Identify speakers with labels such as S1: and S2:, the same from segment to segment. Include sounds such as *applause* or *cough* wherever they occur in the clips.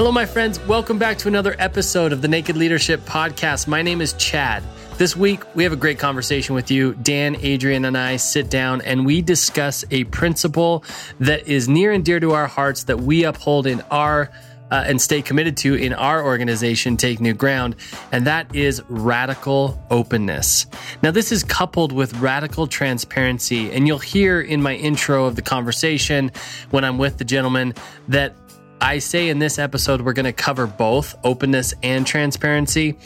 S1: Hello, my friends. Welcome back to another episode of the Naked Leadership Podcast. My name is Chad. This week, we have a great conversation with you. Dan, Adrian, and I sit down and we discuss a principle that is near and dear to our hearts that we uphold in our uh, and stay committed to in our organization, Take New Ground, and that is radical openness. Now, this is coupled with radical transparency, and you'll hear in my intro of the conversation when I'm with the gentleman that I say in this episode, we're going to cover both openness and transparency,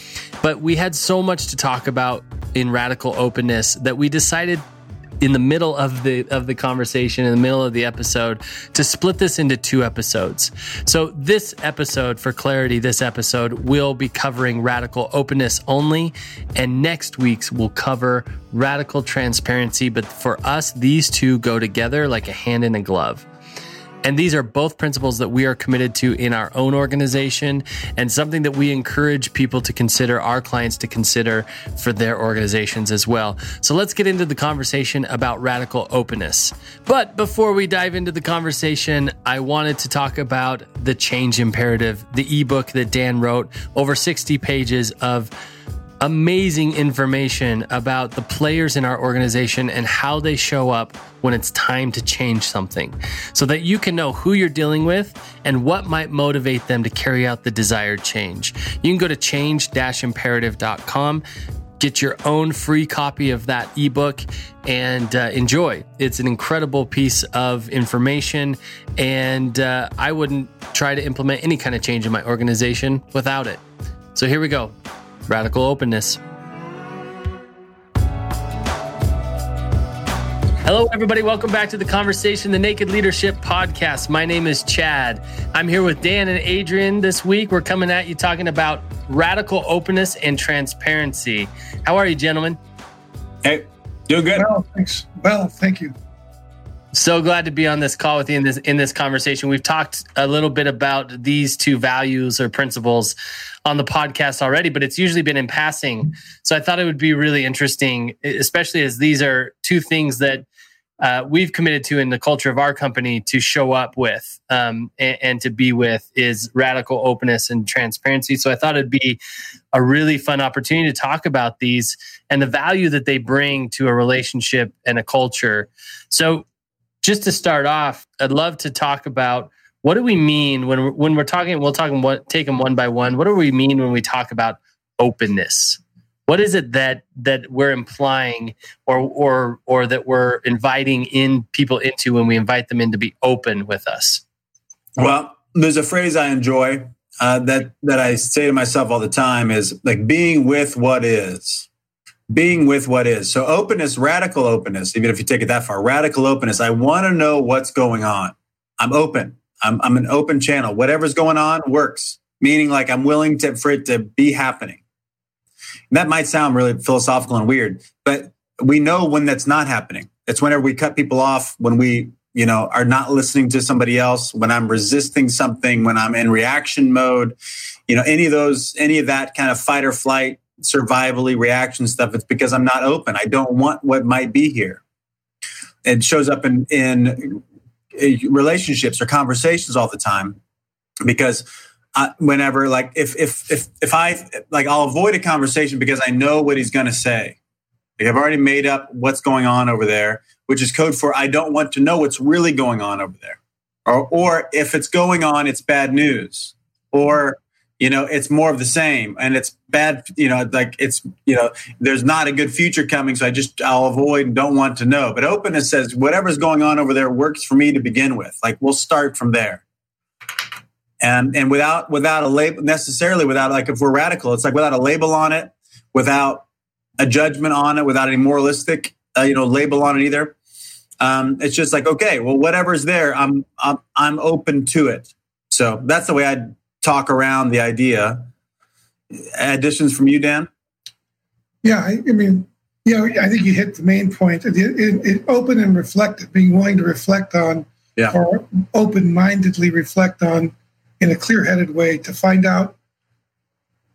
S1: but we had so much to talk about in radical openness that we decided in the middle of the of the conversation in the middle of the episode to split this into two episodes. So this episode for clarity this episode will be covering radical openness only and next week's will cover radical transparency but for us these two go together like a hand in a glove. And these are both principles that we are committed to in our own organization and something that we encourage people to consider, our clients to consider for their organizations as well. So let's get into the conversation about radical openness. But before we dive into the conversation, I wanted to talk about the change imperative, the ebook that Dan wrote, over 60 pages of amazing information about the players in our organization and how they show up when it's time to change something so that you can know who you're dealing with and what might motivate them to carry out the desired change. You can go to change imperative.com. Get your own free copy of that ebook and uh, enjoy. It's an incredible piece of information, and uh, I wouldn't try to implement any kind of change in my organization without it. So here we go radical openness. Hello, everybody. Welcome back to the conversation, the Naked Leadership Podcast. My name is Chad. I'm here with Dan and Adrian this week. We're coming at you talking about radical openness and transparency. How are you, gentlemen?
S2: Hey, doing good.
S3: Well, thanks. Well, thank you.
S1: So glad to be on this call with you in this in this conversation. We've talked a little bit about these two values or principles on the podcast already, but it's usually been in passing. So I thought it would be really interesting, especially as these are two things that uh, we've committed to in the culture of our company to show up with um, and, and, to be with is radical openness and transparency. So I thought it'd be a really fun opportunity to talk about these and the value that they bring to a relationship and a culture. So just to start off, I'd love to talk about what do we mean when we're, when we're talking. We'll talk what take them one by one. What do we mean when we talk about openness? What is it that that we're implying or or or that we're inviting in people into when we invite them in to be open with us?
S2: Well, there's a phrase I enjoy uh, that that I say to myself all the time is like being with what is being with what is. So openness, radical openness, even if you take it that far, radical openness. I want to know what's going on. I'm open. I'm, I'm an open channel. Whatever's going on works, meaning like I'm willing to, for it to be happening. And that might sound really philosophical and weird, but we know when that's not happening. It's whenever we cut people off, when we, you know, are not listening to somebody else, when I'm resisting something, when I'm in reaction mode, you know, any of those, any of that kind of fight or flight survivally reaction stuff, it's because I'm not open. I don't want what might be here. It shows up in in eh, relationships or conversations all the time because I, whenever like if if if if I like I'll avoid a conversation because I know what he's going to say. Like I've already made up what's going on over there, which is code for I don't want to know what's really going on over there. Or or if it's going on, it's bad news. Or you know it's more of the same and it's bad you know like it's you know there's not a good future coming so i just i'll avoid and don't want to know. But openness says whatever's going on over there works for me to begin with. Like we'll start from there. And and without without a label necessarily without like if we're radical it's like without a label on it without a judgment on it without any moralistic uh, you know label on it either. Um, it's just like okay well whatever's there i'm i'm, I'm open to it. So that's the way i talk around the idea. Additions from you, Dan?
S3: Yeah, I, I mean, you know, I think you hit the main point. It, it, it open and reflect, being willing to reflect on, yeah. or open-mindedly reflect on, in a clear-headed way, to find out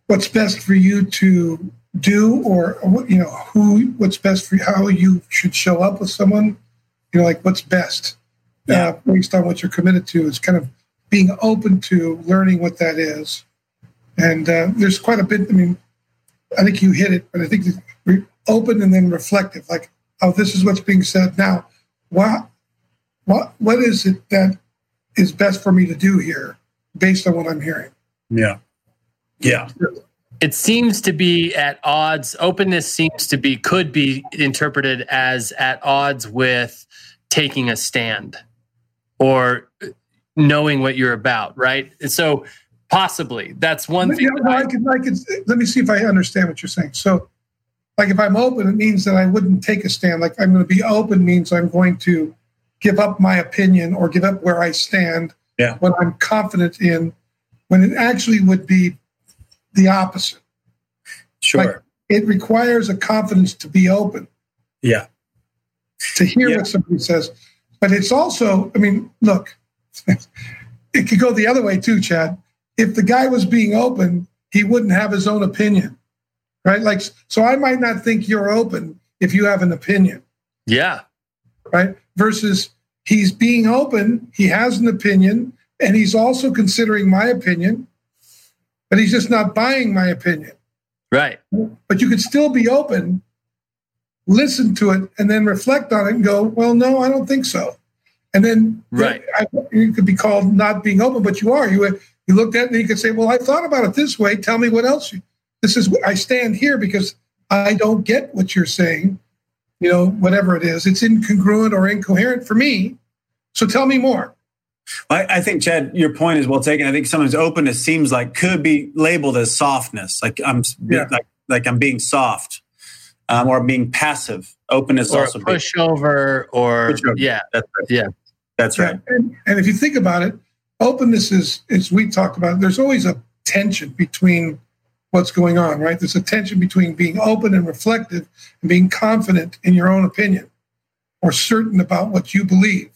S3: what's best for you to do, or you know, who, what's best for you, how you should show up with someone. You know, like what's best, yeah. uh, based on what you're committed to. Is kind of being open to learning what that is. And uh, there's quite a bit. I mean, I think you hit it, but I think open and then reflective. Like, oh, this is what's being said now. What what what is it that is best for me to do here, based on what I'm hearing?
S2: Yeah, yeah.
S1: It seems to be at odds. Openness seems to be could be interpreted as at odds with taking a stand or knowing what you're about, right? And so possibly that's one thing.
S3: Yeah, I, I, could, I could, let me see if I understand what you're saying. So, like if I'm open, it means that I wouldn't take a stand. Like I'm going to be open means I'm going to give up my opinion or give up where I stand
S2: yeah.
S3: when I'm confident in, when it actually would be the opposite.
S2: Sure.
S3: Like it requires a confidence to be open.
S2: Yeah.
S3: To hear yeah. what somebody says. But it's also, I mean, look, *laughs* it could go the other way too, Chad. If the guy was being open, he wouldn't have his own opinion, right? Like, so I might not think you're open if you have an opinion.
S1: Yeah.
S3: Right. Versus he's being open, he has an opinion, and he's also considering my opinion, but he's just not buying my opinion.
S1: Right.
S3: But you could still be open, listen to it, and then reflect on it and go, well, no, I don't think so. And then
S1: right.
S3: I, you could be called not being open, but you are. You you looked at it and you could say, well, I thought about it this way. Tell me what else. You, this is I stand here because I don't get what you're saying. You know, whatever it is, it's incongruent or incoherent for me. So tell me more.
S2: I, I, think Chad, your point is well taken. I think sometimes openness seems like could be labeled as softness, like I'm yeah. like like I'm being soft, um, or being passive. Openness
S1: or
S2: also
S1: pushover, or push yeah,
S2: that's right.
S1: yeah,
S2: that's right.
S3: And, and if you think about it, openness is as we talked about. There's always a tension between what's going on, right? There's a tension between being open and reflective and being confident in your own opinion or certain about what you believe.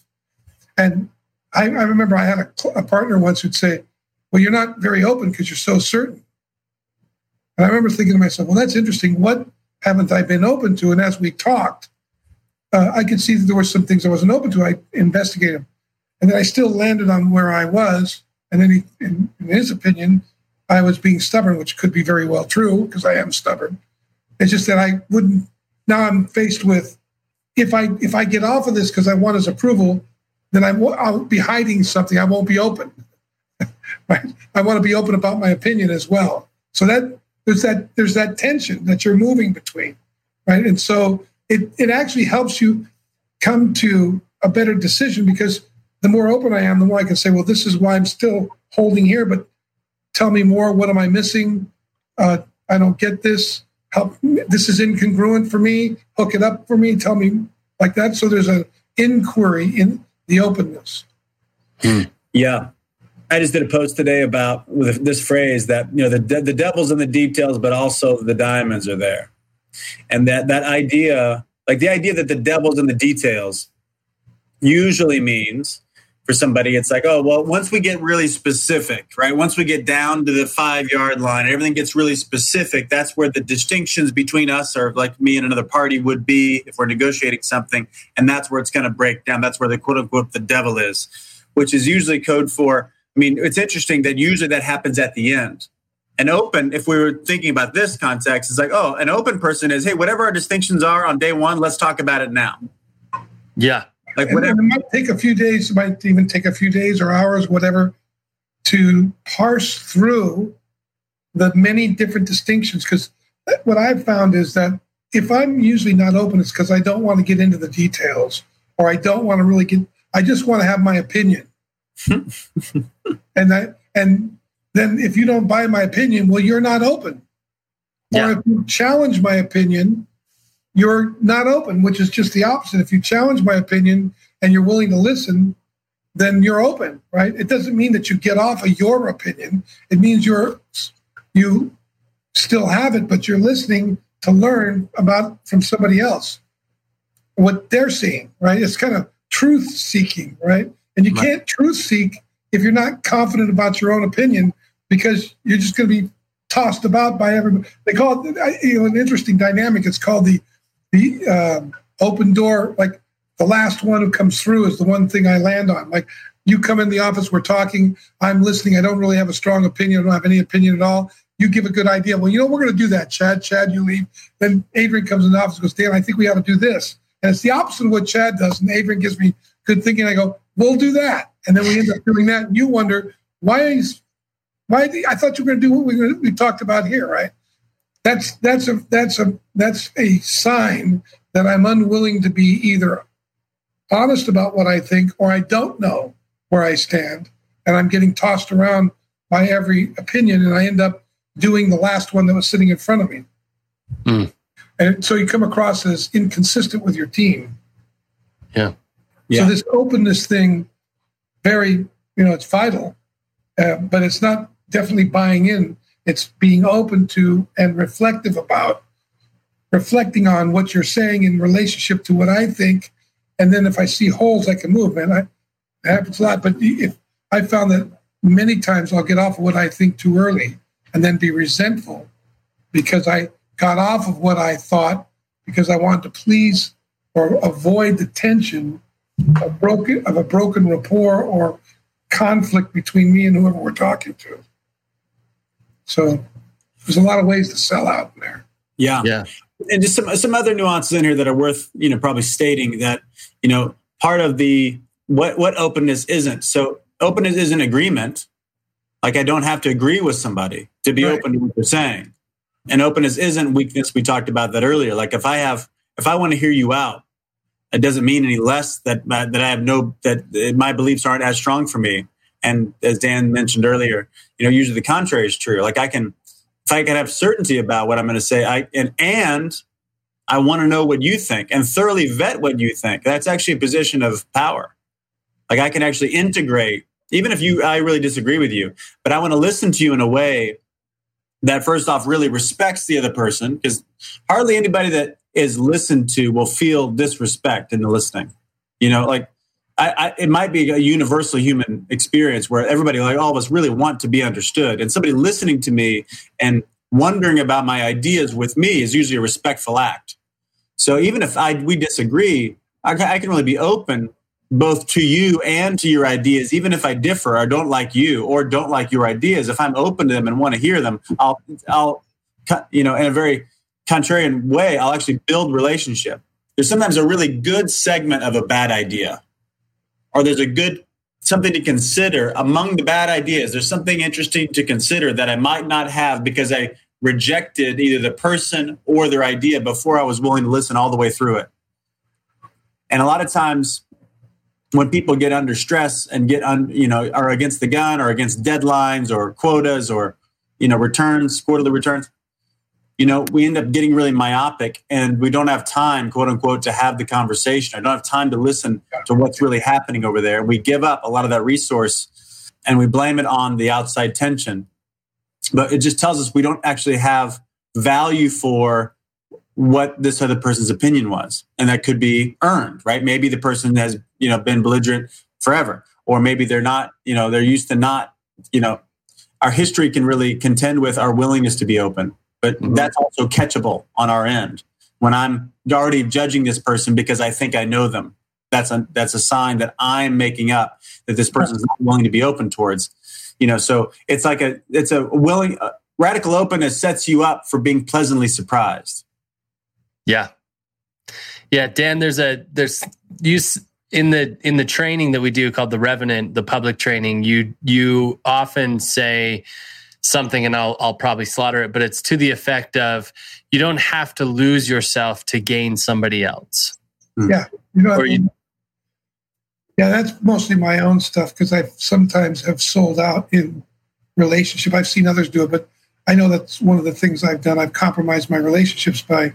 S3: And I, I remember I had a, a, partner once who'd say, Well, you're not very open because you're so certain. And I remember thinking to myself, Well, that's interesting. What haven't I been open to? And as we talked, uh, I could see that there were some things I wasn't open to. I investigated them. And then I still landed on where I was. And then, he, in, in his opinion, I was being stubborn, which could be very well true because I am stubborn. It's just that I wouldn't. Now I'm faced with if I if I get off of this because I want his approval, then I w- I'll be hiding something. I won't be open. *laughs* right? I want to be open about my opinion as well. So that there's that there's that tension that you're moving between, right? And so it it actually helps you come to a better decision because the more open I am, the more I can say, well, this is why I'm still holding here, but tell me more. What am I missing? Uh, I don't get this. Help. This is incongruent for me. Hook it up for me. Tell me like that. So there's an inquiry in the openness.
S2: Hmm. Yeah. I just did a post today about with this phrase that you know the the devil's in the details, but also the diamonds are there, and that that idea, like the idea that the devil's in the details, usually means for somebody it's like oh well once we get really specific right? Once we get down to the five yard line everything gets really specific that's where the distinctions between us or like me and another party would be if we're negotiating something and that's where it's going to break down. That's where the quote unquote the devil is which is usually code for i mean it's interesting that usually that happens at the end an open if we were thinking about this context is like oh an open person is hey whatever our distinctions are on day one let's talk about it now
S1: yeah
S3: like whatever. it might take a few days, it might even take a few days or hours, whatever, to parse through the many different distinctions. Because what I've found is that if I'm usually not open, it's because I don't want to get into the details or I don't want to really get, I just want to have my opinion. *laughs* and that, and then if you don't buy my opinion, well, you're not open. Yeah. Or if you challenge my opinion, you're not open, which is just the opposite. If you challenge my opinion and you're willing to listen, then you're open, right? It doesn't mean that you get off of your opinion. It means you're you still have it, but you're listening to learn about from somebody else what they're seeing, right? It's kind of truth seeking, right? And you right. can't truth seek if you're not confident about your own opinion because you're just going to be tossed about by everybody. They call it, you know, an interesting dynamic. It's called the the um, open door, like the last one who comes through is the one thing I land on. Like you come in the office, we're talking, I'm listening, I don't really have a strong opinion, I don't have any opinion at all. You give a good idea. Well, you know, we're going to do that, Chad. Chad, you leave. Then Adrian comes in the office goes, Dan, I think we ought to do this. And it's the opposite of what Chad does. And Adrian gives me good thinking. I go, we'll do that. And then we end up doing that. And you wonder, why is, why, I thought you were going to do what we, we talked about here, right? That's, that's a, that's a, that's a sign that I'm unwilling to be either honest about what I think or I don't know where I stand. And I'm getting tossed around by every opinion. And I end up doing the last one that was sitting in front of me. Mm. And so you come across as inconsistent with your team.
S1: Yeah.
S3: yeah. So this openness thing, very, you know, it's vital, uh, but it's not definitely buying in. It's being open to and reflective about, reflecting on what you're saying in relationship to what I think. And then if I see holes, I can move. And I, it happens a lot. But if I found that many times I'll get off of what I think too early and then be resentful because I got off of what I thought because I wanted to please or avoid the tension of broken of a broken rapport or conflict between me and whoever we're talking to. So there's a lot of ways to sell out there.
S2: Yeah. Yeah. And just some some other nuances in here that are worth, you know, probably stating that, you know, part of the what what openness isn't. So openness isn't agreement. Like I don't have to agree with somebody to be right. open to what they're saying. And openness isn't weakness. We talked about that earlier. Like if I have, if I want to hear you out, it doesn't mean any less that that I have no that my beliefs aren't as strong for me. And as Dan mentioned earlier, you know, usually the contrary is true. Like I can, if I can have certainty about what I'm going to say, I and and I want to know what you think and thoroughly vet what you think. That's actually a position of power. Like I can actually integrate even if you I really disagree with you, but I want to listen to you in a way that first off really respects the other person because hardly anybody that is listened to will feel disrespect in the listening. You know, like I, I, it might be a universal human experience where everybody, like all of us, really want to be understood, and somebody listening to me and wondering about my ideas with me is usually a respectful act. So even if I we disagree, I, I can really be open both to you and to your ideas, even if I differ or don't like you or don't like your ideas, if I'm open to them and want to hear them, I'll, I'll, you know, in a very contrarian way, I'll actually build relationship. There's sometimes a really good segment of a bad idea, or there's a good something to consider among the bad ideas. There's something interesting to consider that I might not have because I rejected either the person or their idea before I was willing to listen all the way through it. And a lot of times when people get under stress and get on, you know, are against the gun or against deadlines or quotas or, you know, returns, quarterly returns, you know, we end up getting really myopic and we don't have time, quote unquote, to have the conversation. I don't have time to listen to what's really happening over there. We give up a lot of that resource and we blame it on the outside tension. But it just tells us we don't actually have value for what this other person's opinion was and that could be earned right maybe the person has you know been belligerent forever or maybe they're not you know they're used to not you know our history can really contend with our willingness to be open but mm-hmm. that's also catchable on our end when i'm already judging this person because i think i know them that's a that's a sign that i'm making up that this person is not willing to be open towards you know so it's like a it's a willing uh, radical openness sets you up for being pleasantly surprised
S1: yeah. Yeah, Dan, there's a there's use in the in the training that we do called the Revenant, the public training, you you often say something and I'll I'll probably slaughter it, but it's to the effect of you don't have to lose yourself to gain somebody else.
S3: Yeah. You know, you, yeah, that's mostly my own stuff because I sometimes have sold out in relationship. I've seen others do it, but I know that's one of the things I've done. I've compromised my relationships by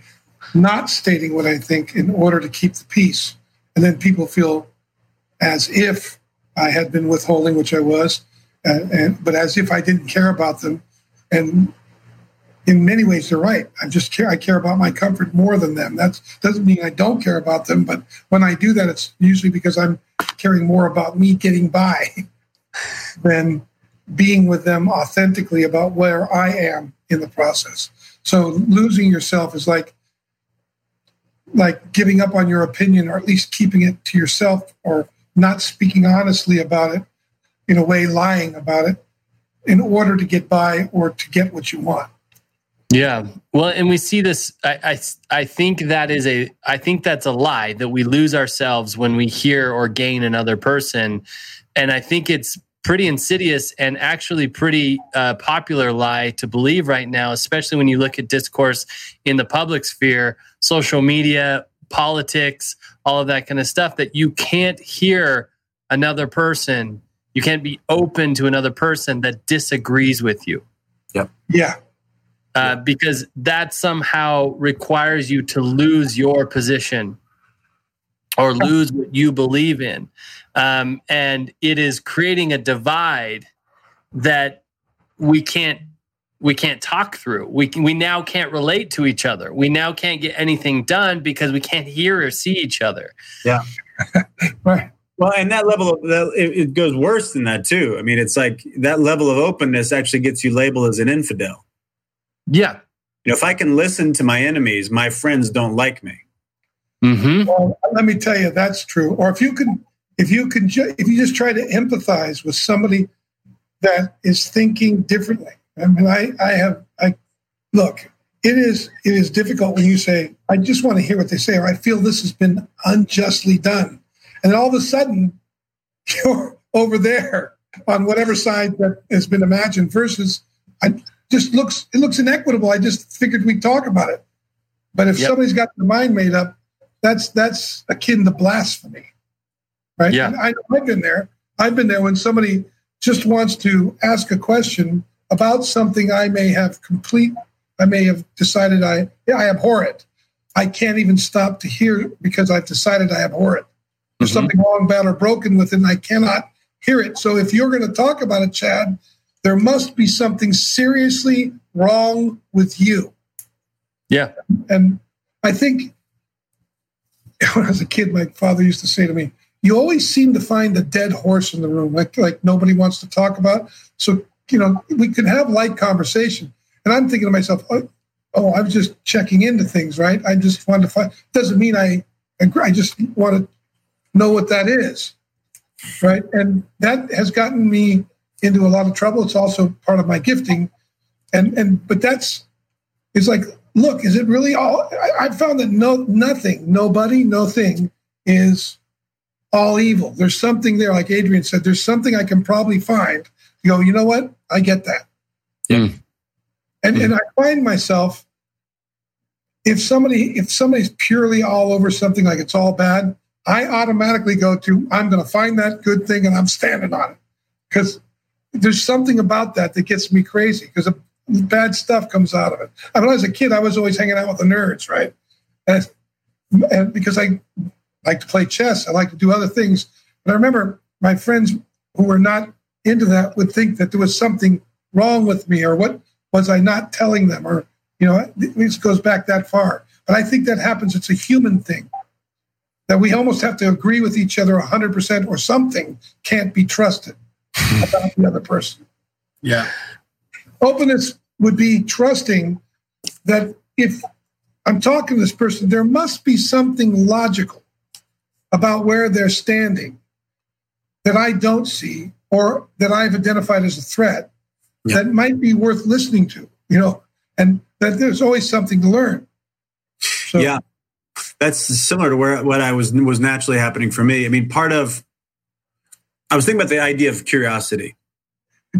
S3: not stating what I think in order to keep the peace. And then people feel as if I had been withholding, which I was, uh, and but as if I didn't care about them. And in many ways, they're right. I just care. I care about my comfort more than them. That doesn't mean I don't care about them, but when I do that, it's usually because I'm caring more about me getting by *laughs* than being with them authentically about where I am in the process. So losing yourself is like like giving up on your opinion or at least keeping it to yourself or not speaking honestly about it, in a way, lying about it in order to get by or to get what you want.
S1: Yeah. Well, and we see this. I, I, I think that is a. I think that's a lie that we lose ourselves when we hear or gain another person, and I think it's pretty insidious and actually pretty uh, popular lie to believe right now, especially when you look at discourse in the public sphere, social media, politics, all of that kind of stuff. That you can't hear another person. You can't be open to another person that disagrees with you.
S2: Yep.
S3: Yeah
S1: uh, because that somehow requires you to lose your position or lose what you believe in. Um, and it is creating a divide that we can't we can't talk through. We can, we now can't relate to each other. We now can't get anything done because we can't hear or see each other.
S2: Yeah. *laughs* right. Well, and that level of that, it, it goes worse than that too. I mean, it's like that level of openness actually gets you labeled as an infidel.
S1: Yeah.
S2: You know, if I can listen to my enemies, my friends don't like me.
S3: Mm-hmm. Well, let me tell you, that's true. Or if you can, if you can, ju- if you just try to empathize with somebody that is thinking differently. I mean, I, I have, I look. It is, it is difficult when you say, "I just want to hear what they say," or "I feel this has been unjustly done," and all of a sudden, *laughs* you're over there on whatever side that has been imagined. Versus, I, just looks it looks inequitable. I just figured we'd talk about it. But if yep. somebody's got their mind made up, that's that's akin to blasphemy, right?
S1: Yeah,
S3: and I, I've been there. I've been there when somebody just wants to ask a question about something I may have complete. I may have decided I yeah, I abhor it. I can't even stop to hear because I've decided I abhor it. There's mm-hmm. something wrong, bad, or broken with it, and I cannot hear it. So if you're going to talk about it, Chad, there must be something seriously wrong with you.
S1: Yeah.
S3: And I think *laughs* when I was a kid, my father used to say to me, you always seem to find the dead horse in the room, like like nobody wants to talk about. So, you know, we can have light conversation. And I'm thinking to myself, oh, oh I was just checking into things, right? I just wanted to find doesn't mean I agree. I just want to know what that is. Right. And that has gotten me into a lot of trouble. It's also part of my gifting. And and but that's it's like, look, is it really all I, I found that no nothing, nobody, no thing is all evil. There's something there, like Adrian said, there's something I can probably find. You go, you know what? I get that.
S1: Yeah.
S3: And mm. and I find myself if somebody if somebody's purely all over something like it's all bad, I automatically go to I'm going to find that good thing and I'm standing on it because there's something about that that gets me crazy because bad stuff comes out of it. I mean, was a kid, I was always hanging out with the nerds, right? And, and because I like to play chess, I like to do other things. But I remember my friends who were not into that would think that there was something wrong with me or what was I not telling them or, you know, this goes back that far. But I think that happens. It's a human thing that we almost have to agree with each other 100% or something can't be trusted about the other person.
S1: Yeah.
S3: Openness would be trusting that if I'm talking to this person, there must be something logical about where they're standing that I don't see or that I've identified as a threat yeah. that might be worth listening to, you know, and that there's always something to learn.
S2: So, yeah. That's similar to where what I was was naturally happening for me. I mean, part of I was thinking about the idea of curiosity.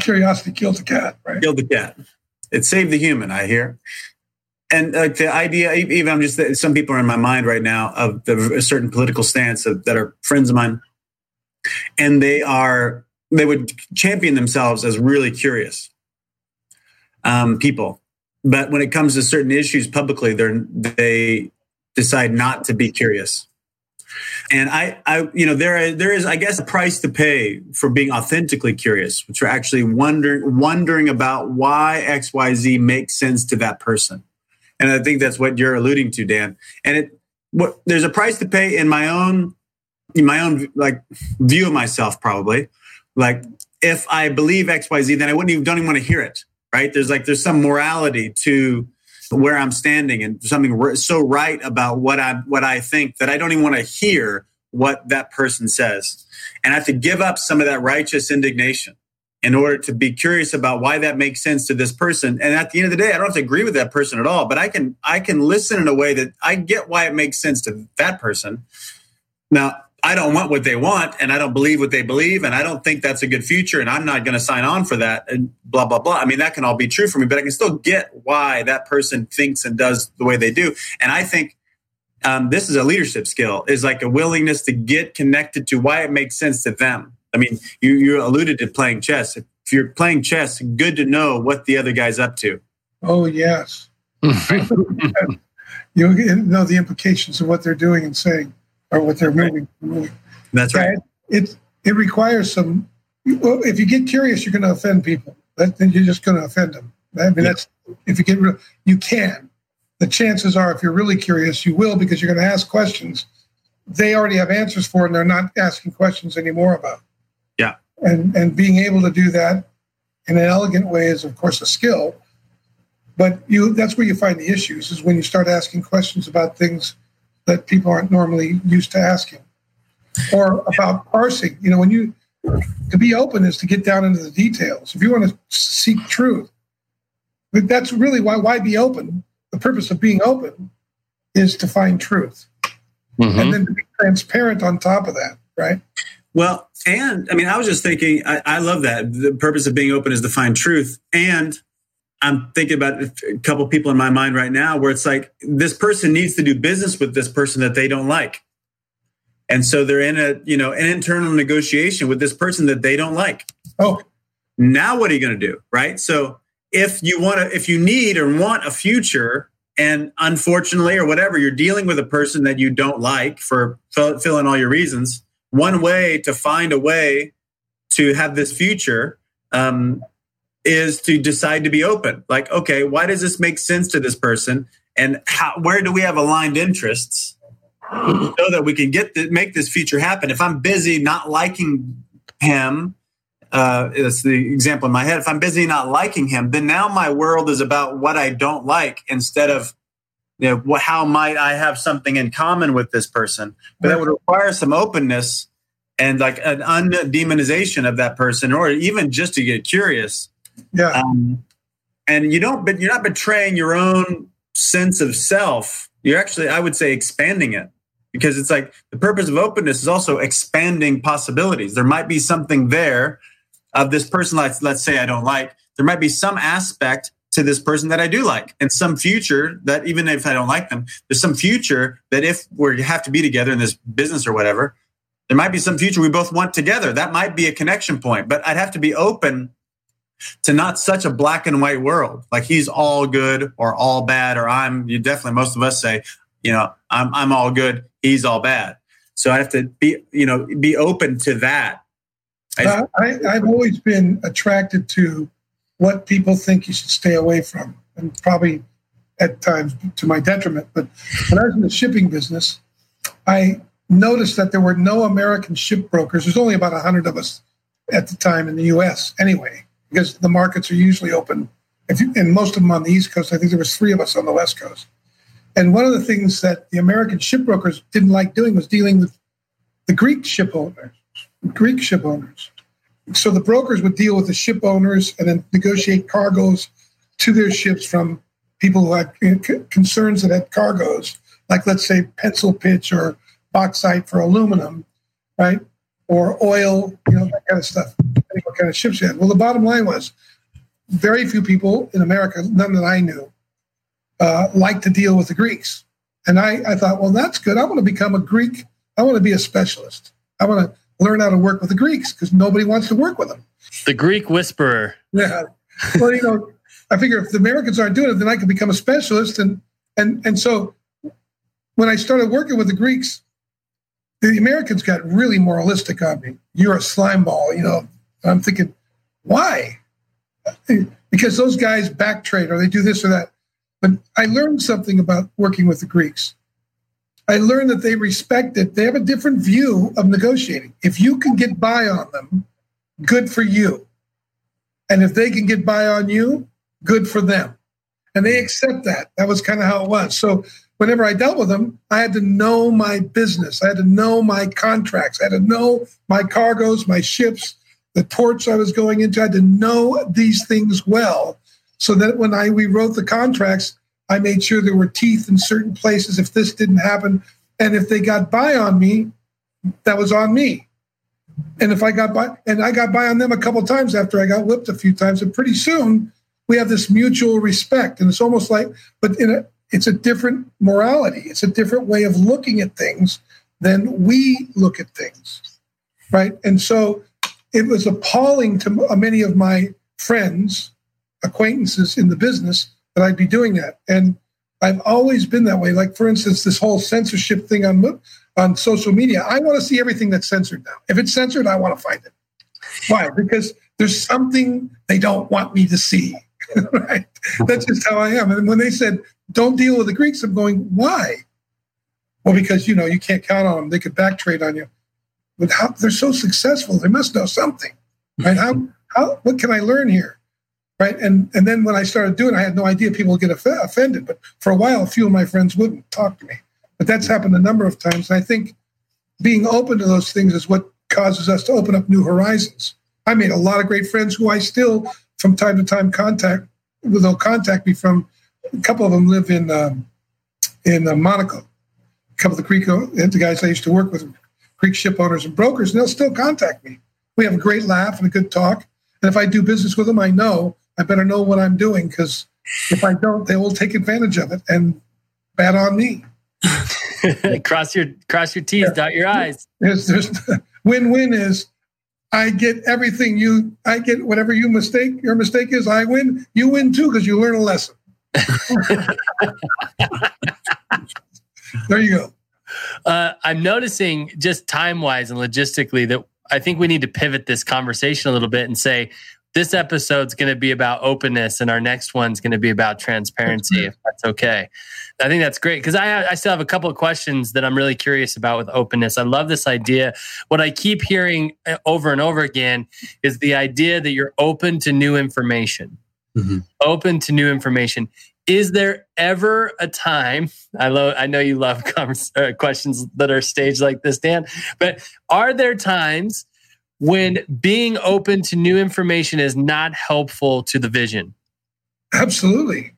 S3: Curiosity killed the cat, right?
S2: Killed the cat. It saved the human, I hear. And like the idea, even I'm just some people are in my mind right now of the, a certain political stance of, that are friends of mine, and they are they would champion themselves as really curious um, people, but when it comes to certain issues publicly, they they decide not to be curious. And I, I, you know, there, there is, I guess, a price to pay for being authentically curious, which are actually wondering, wondering about why X, Y, Z makes sense to that person. And I think that's what you're alluding to, Dan. And it, what there's a price to pay in my own, in my own like view of myself, probably. Like if I believe X, Y, Z, then I wouldn't even don't even want to hear it. Right? There's like there's some morality to where I'm standing and something so right about what I what I think that I don't even want to hear what that person says. And I have to give up some of that righteous indignation in order to be curious about why that makes sense to this person. And at the end of the day, I don't have to agree with that person at all, but I can I can listen in a way that I get why it makes sense to that person. Now, I don't want what they want and I don't believe what they believe and I don't think that's a good future and I'm not going to sign on for that and blah blah blah. I mean that can all be true for me, but I can still get why that person thinks and does the way they do. And I think um, this is a leadership skill is like a willingness to get connected to why it makes sense to them I mean, you, you alluded to playing chess. If you're playing chess, good to know what the other guy's up to.
S3: Oh, yes. *laughs* you know the implications of what they're doing and saying or what they're moving.
S2: That's right.
S3: It, it requires some, well, if you get curious, you're going to offend people. That, then you're just going to offend them. I mean, yeah. that's, if you get real, you can. The chances are, if you're really curious, you will because you're going to ask questions they already have answers for and they're not asking questions anymore about.
S2: Yeah.
S3: And and being able to do that in an elegant way is of course a skill. But you that's where you find the issues is when you start asking questions about things that people aren't normally used to asking. Or about parsing. You know, when you to be open is to get down into the details. If you want to seek truth, but that's really why why be open. The purpose of being open is to find truth. Mm-hmm. And then to be transparent on top of that, right?
S2: Well, and I mean, I was just thinking, I, I, love that. The purpose of being open is to find truth. And I'm thinking about a couple people in my mind right now where it's like this person needs to do business with this person that they don't like. And so they're in a, you know, an internal negotiation with this person that they don't like.
S3: Oh,
S2: now what are you going to do? Right. So if you want to, if you need or want a future, and unfortunately or whatever, you're dealing with a person that you don't like for filling all your reasons one way to find a way to have this future um, is to decide to be open. Like, okay, why does this make sense to this person? And how, where do we have aligned interests so that we can get the, make this future happen? If I'm busy not liking him, uh, it's the example in my head. If I'm busy not liking him, then now my world is about what I don't like instead of you know, how might I have something in common with this person? But that would require some openness and like an undemonization of that person, or even just to get curious.
S3: Yeah. Um,
S2: and you don't, but you're not betraying your own sense of self. You're actually, I would say, expanding it because it's like the purpose of openness is also expanding possibilities. There might be something there of this person, let's, let's say I don't like, there might be some aspect to this person that I do like, and some future that even if I don't like them, there's some future that if we have to be together in this business or whatever, there might be some future we both want together. That might be a connection point, but I'd have to be open to not such a black and white world. Like he's all good or all bad, or I'm. You definitely most of us say, you know, I'm I'm all good, he's all bad. So I have to be, you know, be open to that.
S3: Uh, I, I've always been attracted to what people think you should stay away from, and probably at times to my detriment. But when I was in the shipping business, I noticed that there were no American ship brokers. There's only about 100 of us at the time in the US anyway, because the markets are usually open. You, and most of them on the East Coast. I think there was three of us on the West Coast. And one of the things that the American ship brokers didn't like doing was dealing with the Greek ship owners, Greek ship owners. So the brokers would deal with the ship owners and then negotiate cargoes to their ships from people who had concerns that had cargoes, like let's say pencil pitch or bauxite for aluminum, right? Or oil, you know, that kind of stuff, kind of ships you had. Well, the bottom line was very few people in America, none that I knew, uh, like to deal with the Greeks. And I, I thought, well, that's good. I want to become a Greek. I want to be a specialist. I want to learn how to work with the Greeks because nobody wants to work with them.
S1: The Greek whisperer.
S3: Yeah. Well, you know, I figure if the Americans aren't doing it, then I can become a specialist. And and and so when I started working with the Greeks, the Americans got really moralistic on me. You're a slime ball, you know. I'm thinking, why? Because those guys back trade or they do this or that. But I learned something about working with the Greeks. I learned that they respect it. They have a different view of negotiating. If you can get by on them, good for you. And if they can get by on you, good for them. And they accept that. That was kind of how it was. So whenever I dealt with them, I had to know my business. I had to know my contracts. I had to know my cargoes, my ships, the ports I was going into. I had to know these things well so that when I we wrote the contracts, I made sure there were teeth in certain places if this didn't happen. And if they got by on me, that was on me. And if I got by, and I got by on them a couple times after I got whipped a few times, and pretty soon we have this mutual respect. And it's almost like, but in a, it's a different morality. It's a different way of looking at things than we look at things, right? And so it was appalling to uh, many of my friends, acquaintances in the business that I'd be doing that. And I've always been that way. Like, for instance, this whole censorship thing on on social media. I want to see everything that's censored now. If it's censored, I want to find it. Why? Because there's something they don't want me to see. *laughs* right? That's just how I am. And when they said, don't deal with the Greeks, I'm going, why? Well, because, you know, you can't count on them. They could back trade on you. But how, they're so successful, they must know something, right? How, how, what can I learn here? Right. And, and then when I started doing it, I had no idea people would get off- offended. But for a while, a few of my friends wouldn't talk to me. But that's happened a number of times. And I think being open to those things is what causes us to open up new horizons. I made a lot of great friends who I still, from time to time, contact. They'll contact me from. A couple of them live in um, in uh, Monaco. A couple of the Greek, uh, the guys I used to work with, Greek ship owners and brokers, and they'll still contact me. We have a great laugh and a good talk. And if I do business with them, I know I better know what I'm doing because if I don't, they will take advantage of it and bad on me. *laughs*
S1: cross your cross your T's, yeah. dot your I's.
S3: There's, there's *laughs* win-win is I get everything you I get whatever you mistake your mistake is I win you win too because you learn a lesson. *laughs* there you go.
S1: Uh, I'm noticing just time wise and logistically that I think we need to pivot this conversation a little bit and say this episode's going to be about openness and our next one's going to be about transparency if that's okay. I think that's great because I, I still have a couple of questions that i'm really curious about with openness. I love this idea. What i keep hearing uh, over and over again is the idea that you're open to new information. Mm-hmm. open to new information is there ever a time i love i know you love *laughs* uh, questions that are staged like this dan but are there times when being open to new information is not helpful to the vision?
S3: Absolutely.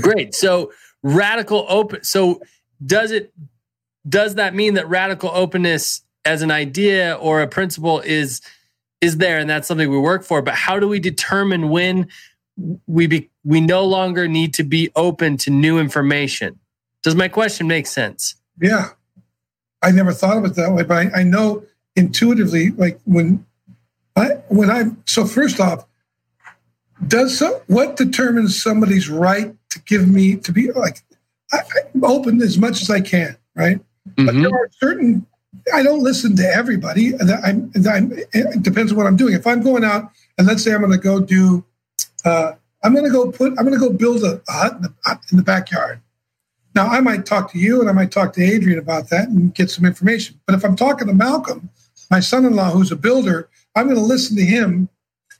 S1: Great. So radical open. So does it does that mean that radical openness as an idea or a principle is is there and that's something we work for? But how do we determine when we be, we no longer need to be open to new information? Does my question make sense?
S3: Yeah. I never thought of it that way, but I, I know intuitively, like when I when I'm so first off, does so, what determines somebody's right to give me to be like I, am open as much as I can, right? Mm-hmm. But there are certain I don't listen to everybody. I'm, I'm, it depends on what I'm doing. If I'm going out and let's say I'm going to go do, uh, I'm going to go put, I'm going to go build a, a hut in the, in the backyard. Now I might talk to you and I might talk to Adrian about that and get some information. But if I'm talking to Malcolm my son-in-law who's a builder i'm going to listen to him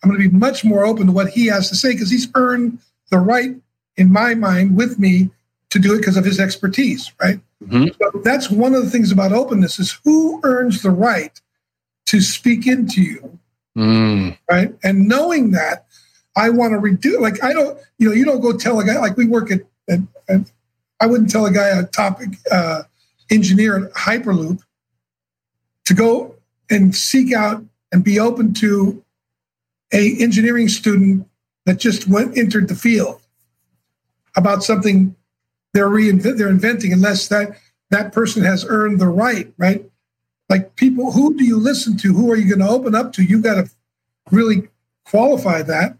S3: i'm going to be much more open to what he has to say because he's earned the right in my mind with me to do it because of his expertise right mm-hmm. so that's one of the things about openness is who earns the right to speak into you mm. right and knowing that i want to redo like i don't you know you don't go tell a guy like we work at, at, at i wouldn't tell a guy a topic uh, engineer at hyperloop to go and seek out and be open to a engineering student that just went entered the field about something they're reinvent they're inventing unless that that person has earned the right right? Like people who do you listen to? Who are you going to open up to? You got to really qualify that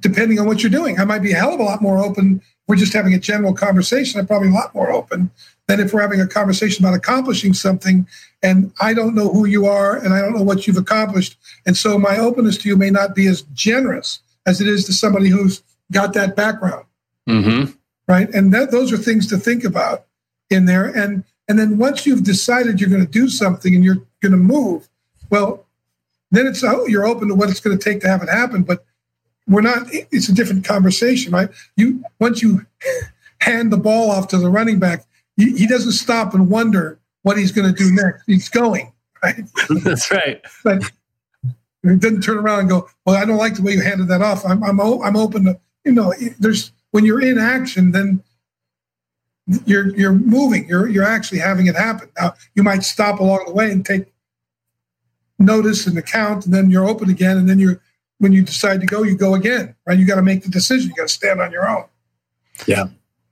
S3: depending on what you're doing i might be a hell of a lot more open we're just having a general conversation i'm probably a lot more open than if we're having a conversation about accomplishing something and I don't know who you are and I don't know what you've accomplished. And so my openness to you may not be as generous as it is to somebody who's got that background. Mm-hmm. Right. And that, those are things to think about in there. And and then once you've decided you're going to do something and you're going to move, well, then it's oh, you're open to what it's going to take to have it happen. But we're not. It's a different conversation, right? You once you *laughs* hand the ball off to the running back, he, he doesn't stop and wonder what he's going to do next. He's going. Right? *laughs*
S1: That's right.
S3: But he doesn't turn around and go, "Well, I don't like the way you handed that off. I'm I'm I'm open to you know." There's when you're in action, then you're you're moving. You're you're actually having it happen. Now you might stop along the way and take notice and account, and then you're open again, and then you're when you decide to go, you go again. Right? You got to make the decision. You got to stand on your own.
S2: Yeah.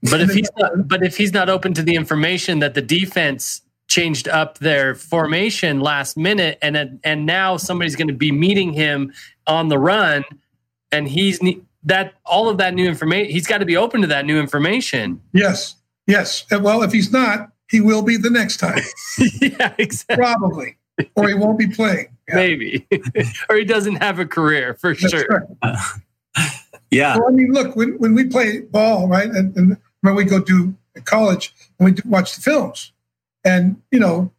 S1: But if he's not, but if he's not open to the information that the defense changed up their formation last minute, and and now somebody's going to be meeting him on the run, and he's that all of that new information. He's got to be open to that new information.
S3: Yes, yes. Well, if he's not, he will be the next time. *laughs*
S1: yeah, exactly.
S3: Probably, or he won't be playing.
S1: Yeah. Maybe, *laughs* or he doesn't have a career for That's sure. Right. *laughs*
S2: yeah.
S3: Well, I mean, look, when when we play ball, right, and, and when we go do college and we watch the films, and you know,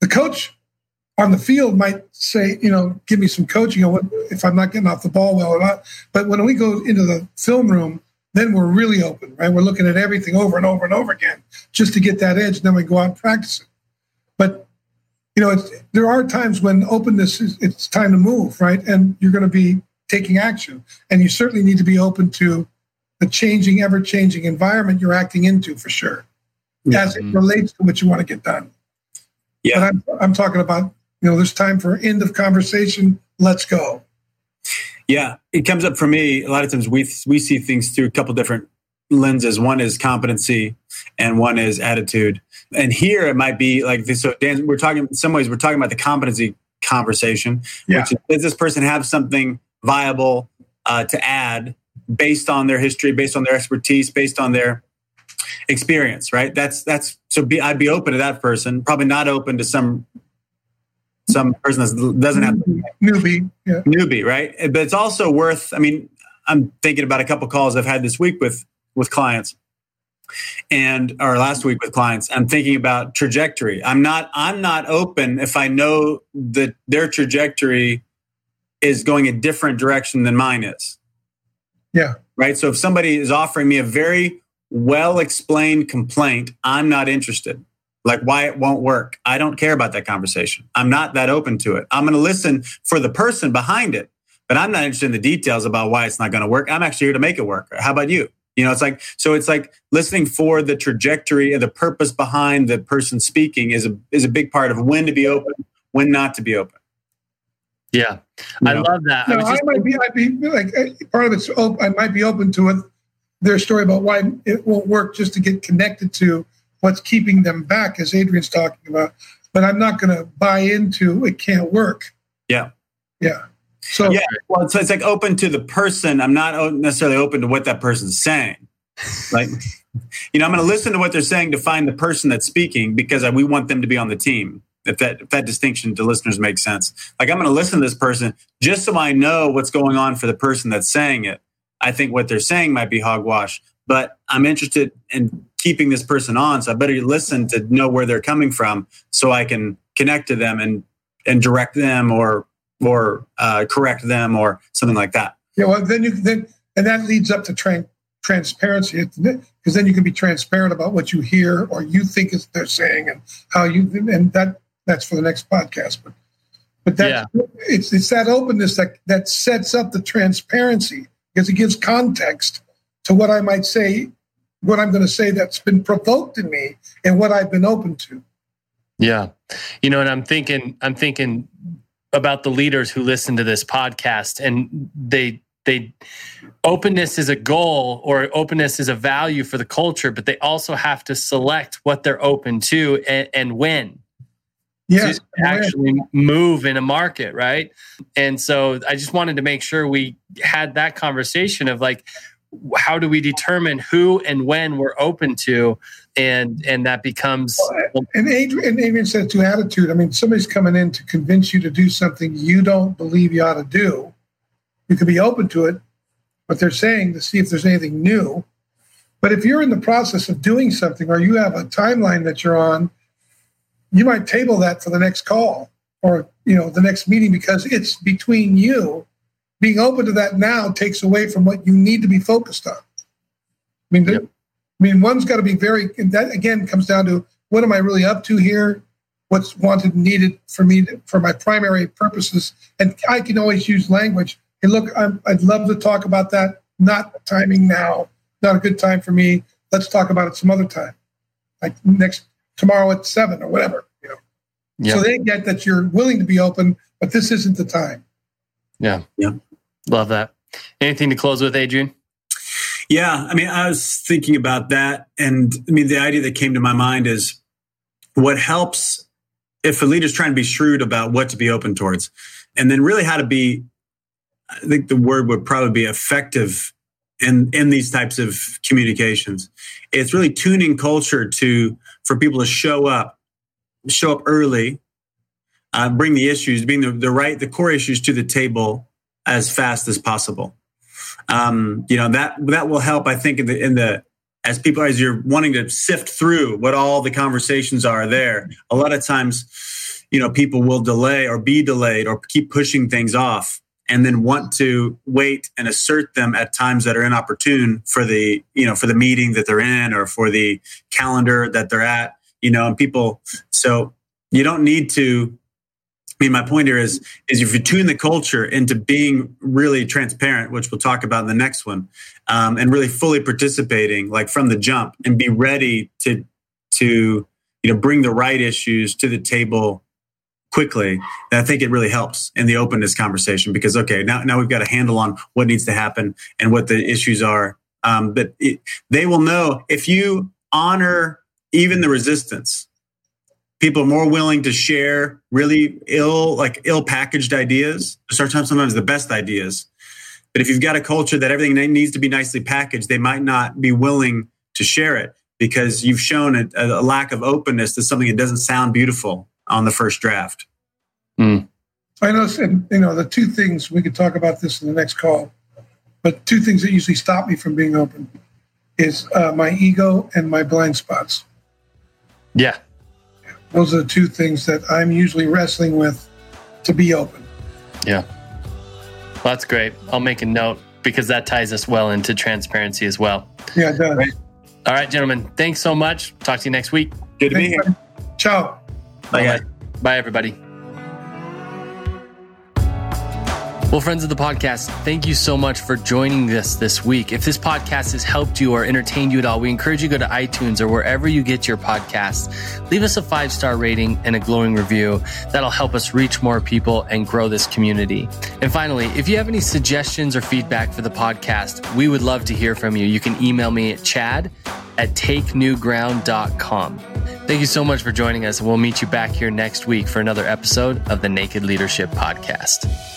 S3: the coach on the field might say, you know, give me some coaching on if I'm not getting off the ball well or not. But when we go into the film room, then we're really open, right? We're looking at everything over and over and over again just to get that edge. And then we go out and practice it. But you know, there are times when openness is it's time to move, right? And you're going to be taking action, and you certainly need to be open to the changing, ever changing environment you're acting into for sure, yeah. as it relates to what you want to get done.
S2: Yeah.
S3: But I'm, I'm talking about, you know, there's time for end of conversation. Let's go.
S2: Yeah. It comes up for me. A lot of times we, we see things through a couple different lenses. One is competency and one is attitude. And here it might be like this. So Dan, we're talking in some ways, we're talking about the competency conversation, yeah. which is, does this person have something viable uh, to add based on their history, based on their expertise, based on their experience, right? That's that's so be I'd be open to that person, probably not open to some some person that doesn't have
S3: newbie, yeah.
S2: newbie, right? But it's also worth. I mean, I'm thinking about a couple calls I've had this week with with clients, and or last week with clients. I'm thinking about trajectory. I'm not I'm not open if I know that their trajectory is going a different direction than mine is.
S3: Yeah.
S2: Right. So if somebody is offering me a very well explained complaint, I'm not interested. Like why it won't work. I don't care about that conversation. I'm not that open to it. I'm going to listen for the person behind it, but I'm not interested in the details about why it's not going to work. I'm actually here to make it work. How about you? You know, it's like, so it's like listening for the trajectory and the purpose behind the person speaking is a, is a big part of when to be open, when not to be open.
S1: Yeah, you I know? love that.
S3: No, I, just, I, might be, I'd be like eh, part of it's. I might be open to it. Their story about why it won't work, just to get connected to what's keeping them back, as Adrian's talking about. But I'm not going to buy into it can't work.
S2: Yeah,
S3: yeah. So
S2: yeah, well, so it's like open to the person. I'm not oh, necessarily open to what that person's saying. Like, *laughs* you know, I'm going to listen to what they're saying to find the person that's speaking because we want them to be on the team if that if that distinction to listeners makes sense. Like I'm going to listen to this person just so I know what's going on for the person that's saying it. I think what they're saying might be hogwash, but I'm interested in keeping this person on, so I better listen to know where they're coming from, so I can connect to them and and direct them or or uh, correct them or something like that.
S3: Yeah, well, then you then and that leads up to tra- transparency because then you can be transparent about what you hear or you think is they're saying and how you and that that's for the next podcast. But but that yeah. it's it's that openness that that sets up the transparency because it gives context to what I might say, what I'm going to say that's been provoked in me and what I've been open to.
S1: Yeah. You know, and I'm thinking I'm thinking about the leaders who listen to this podcast and they they openness is a goal or openness is a value for the culture but they also have to select what they're open to and, and when
S3: yes,
S1: actually move in a market, right? And so I just wanted to make sure we had that conversation of like, how do we determine who and when we're open to, and and that becomes.
S3: And Adrian, and Adrian said to attitude. I mean, somebody's coming in to convince you to do something you don't believe you ought to do. You could be open to it, but they're saying to see if there's anything new. But if you're in the process of doing something, or you have a timeline that you're on, you might table that for the next call or you know the next meeting because it's between you being open to that now takes away from what you need to be focused on i mean yep. I mean, one's got to be very, that again comes down to what am I really up to here? What's wanted and needed for me to, for my primary purposes? And I can always use language. Hey, look, I'm, I'd love to talk about that. Not timing now. Not a good time for me. Let's talk about it some other time, like next tomorrow at seven or whatever. You know. Yep. So they get that you're willing to be open, but this isn't the time.
S1: Yeah.
S2: Yeah.
S1: Love that. Anything to close with, Adrian?
S2: Yeah, I mean, I was thinking about that, and I mean, the idea that came to my mind is what helps if a leader's trying to be shrewd about what to be open towards, and then really how to be. I think the word would probably be effective in in these types of communications. It's really tuning culture to for people to show up, show up early, uh, bring the issues, bring the, the right the core issues to the table as fast as possible um, you know that that will help. I think in the in the as people as you're wanting to sift through what all the conversations are there. A lot of times, you know, people will delay or be delayed or keep pushing things off and then want to wait and assert them at times that are inopportune for the you know for the meeting that they're in or for the calendar that they're at you know and people so you don't need to I mean, my point here is is if you tune the culture into being really transparent, which we'll talk about in the next one, um, and really fully participating, like from the jump, and be ready to to you know bring the right issues to the table quickly. I think it really helps in the openness conversation because okay, now now we've got a handle on what needs to happen and what the issues are. Um, but it, they will know if you honor even the resistance people are more willing to share really ill, like ill packaged ideas. Sometimes, sometimes the best ideas. But if you've got a culture that everything needs to be nicely packaged, they might not be willing to share it because you've shown a, a lack of openness to something that doesn't sound beautiful on the first draft.
S3: Mm. I know, and you know, the two things we could talk about this in the next call, but two things that usually stop me from being open is uh, my ego and my blind spots.
S1: Yeah,
S3: those are the two things that I'm usually wrestling with to be open.
S1: Yeah. Well, that's great. I'll make a note because that ties us well into transparency as well.
S3: Yeah, it does.
S1: All right, gentlemen. Thanks so much. Talk to you next week.
S2: Good to be here.
S3: Ciao.
S1: Bye, Bye, Bye everybody. Well, friends of the podcast, thank you so much for joining us this week. If this podcast has helped you or entertained you at all, we encourage you to go to iTunes or wherever you get your podcasts. Leave us a five star rating and a glowing review. That'll help us reach more people and grow this community. And finally, if you have any suggestions or feedback for the podcast, we would love to hear from you. You can email me at chad at takenewground.com. Thank you so much for joining us, and we'll meet you back here next week for another episode of the Naked Leadership Podcast.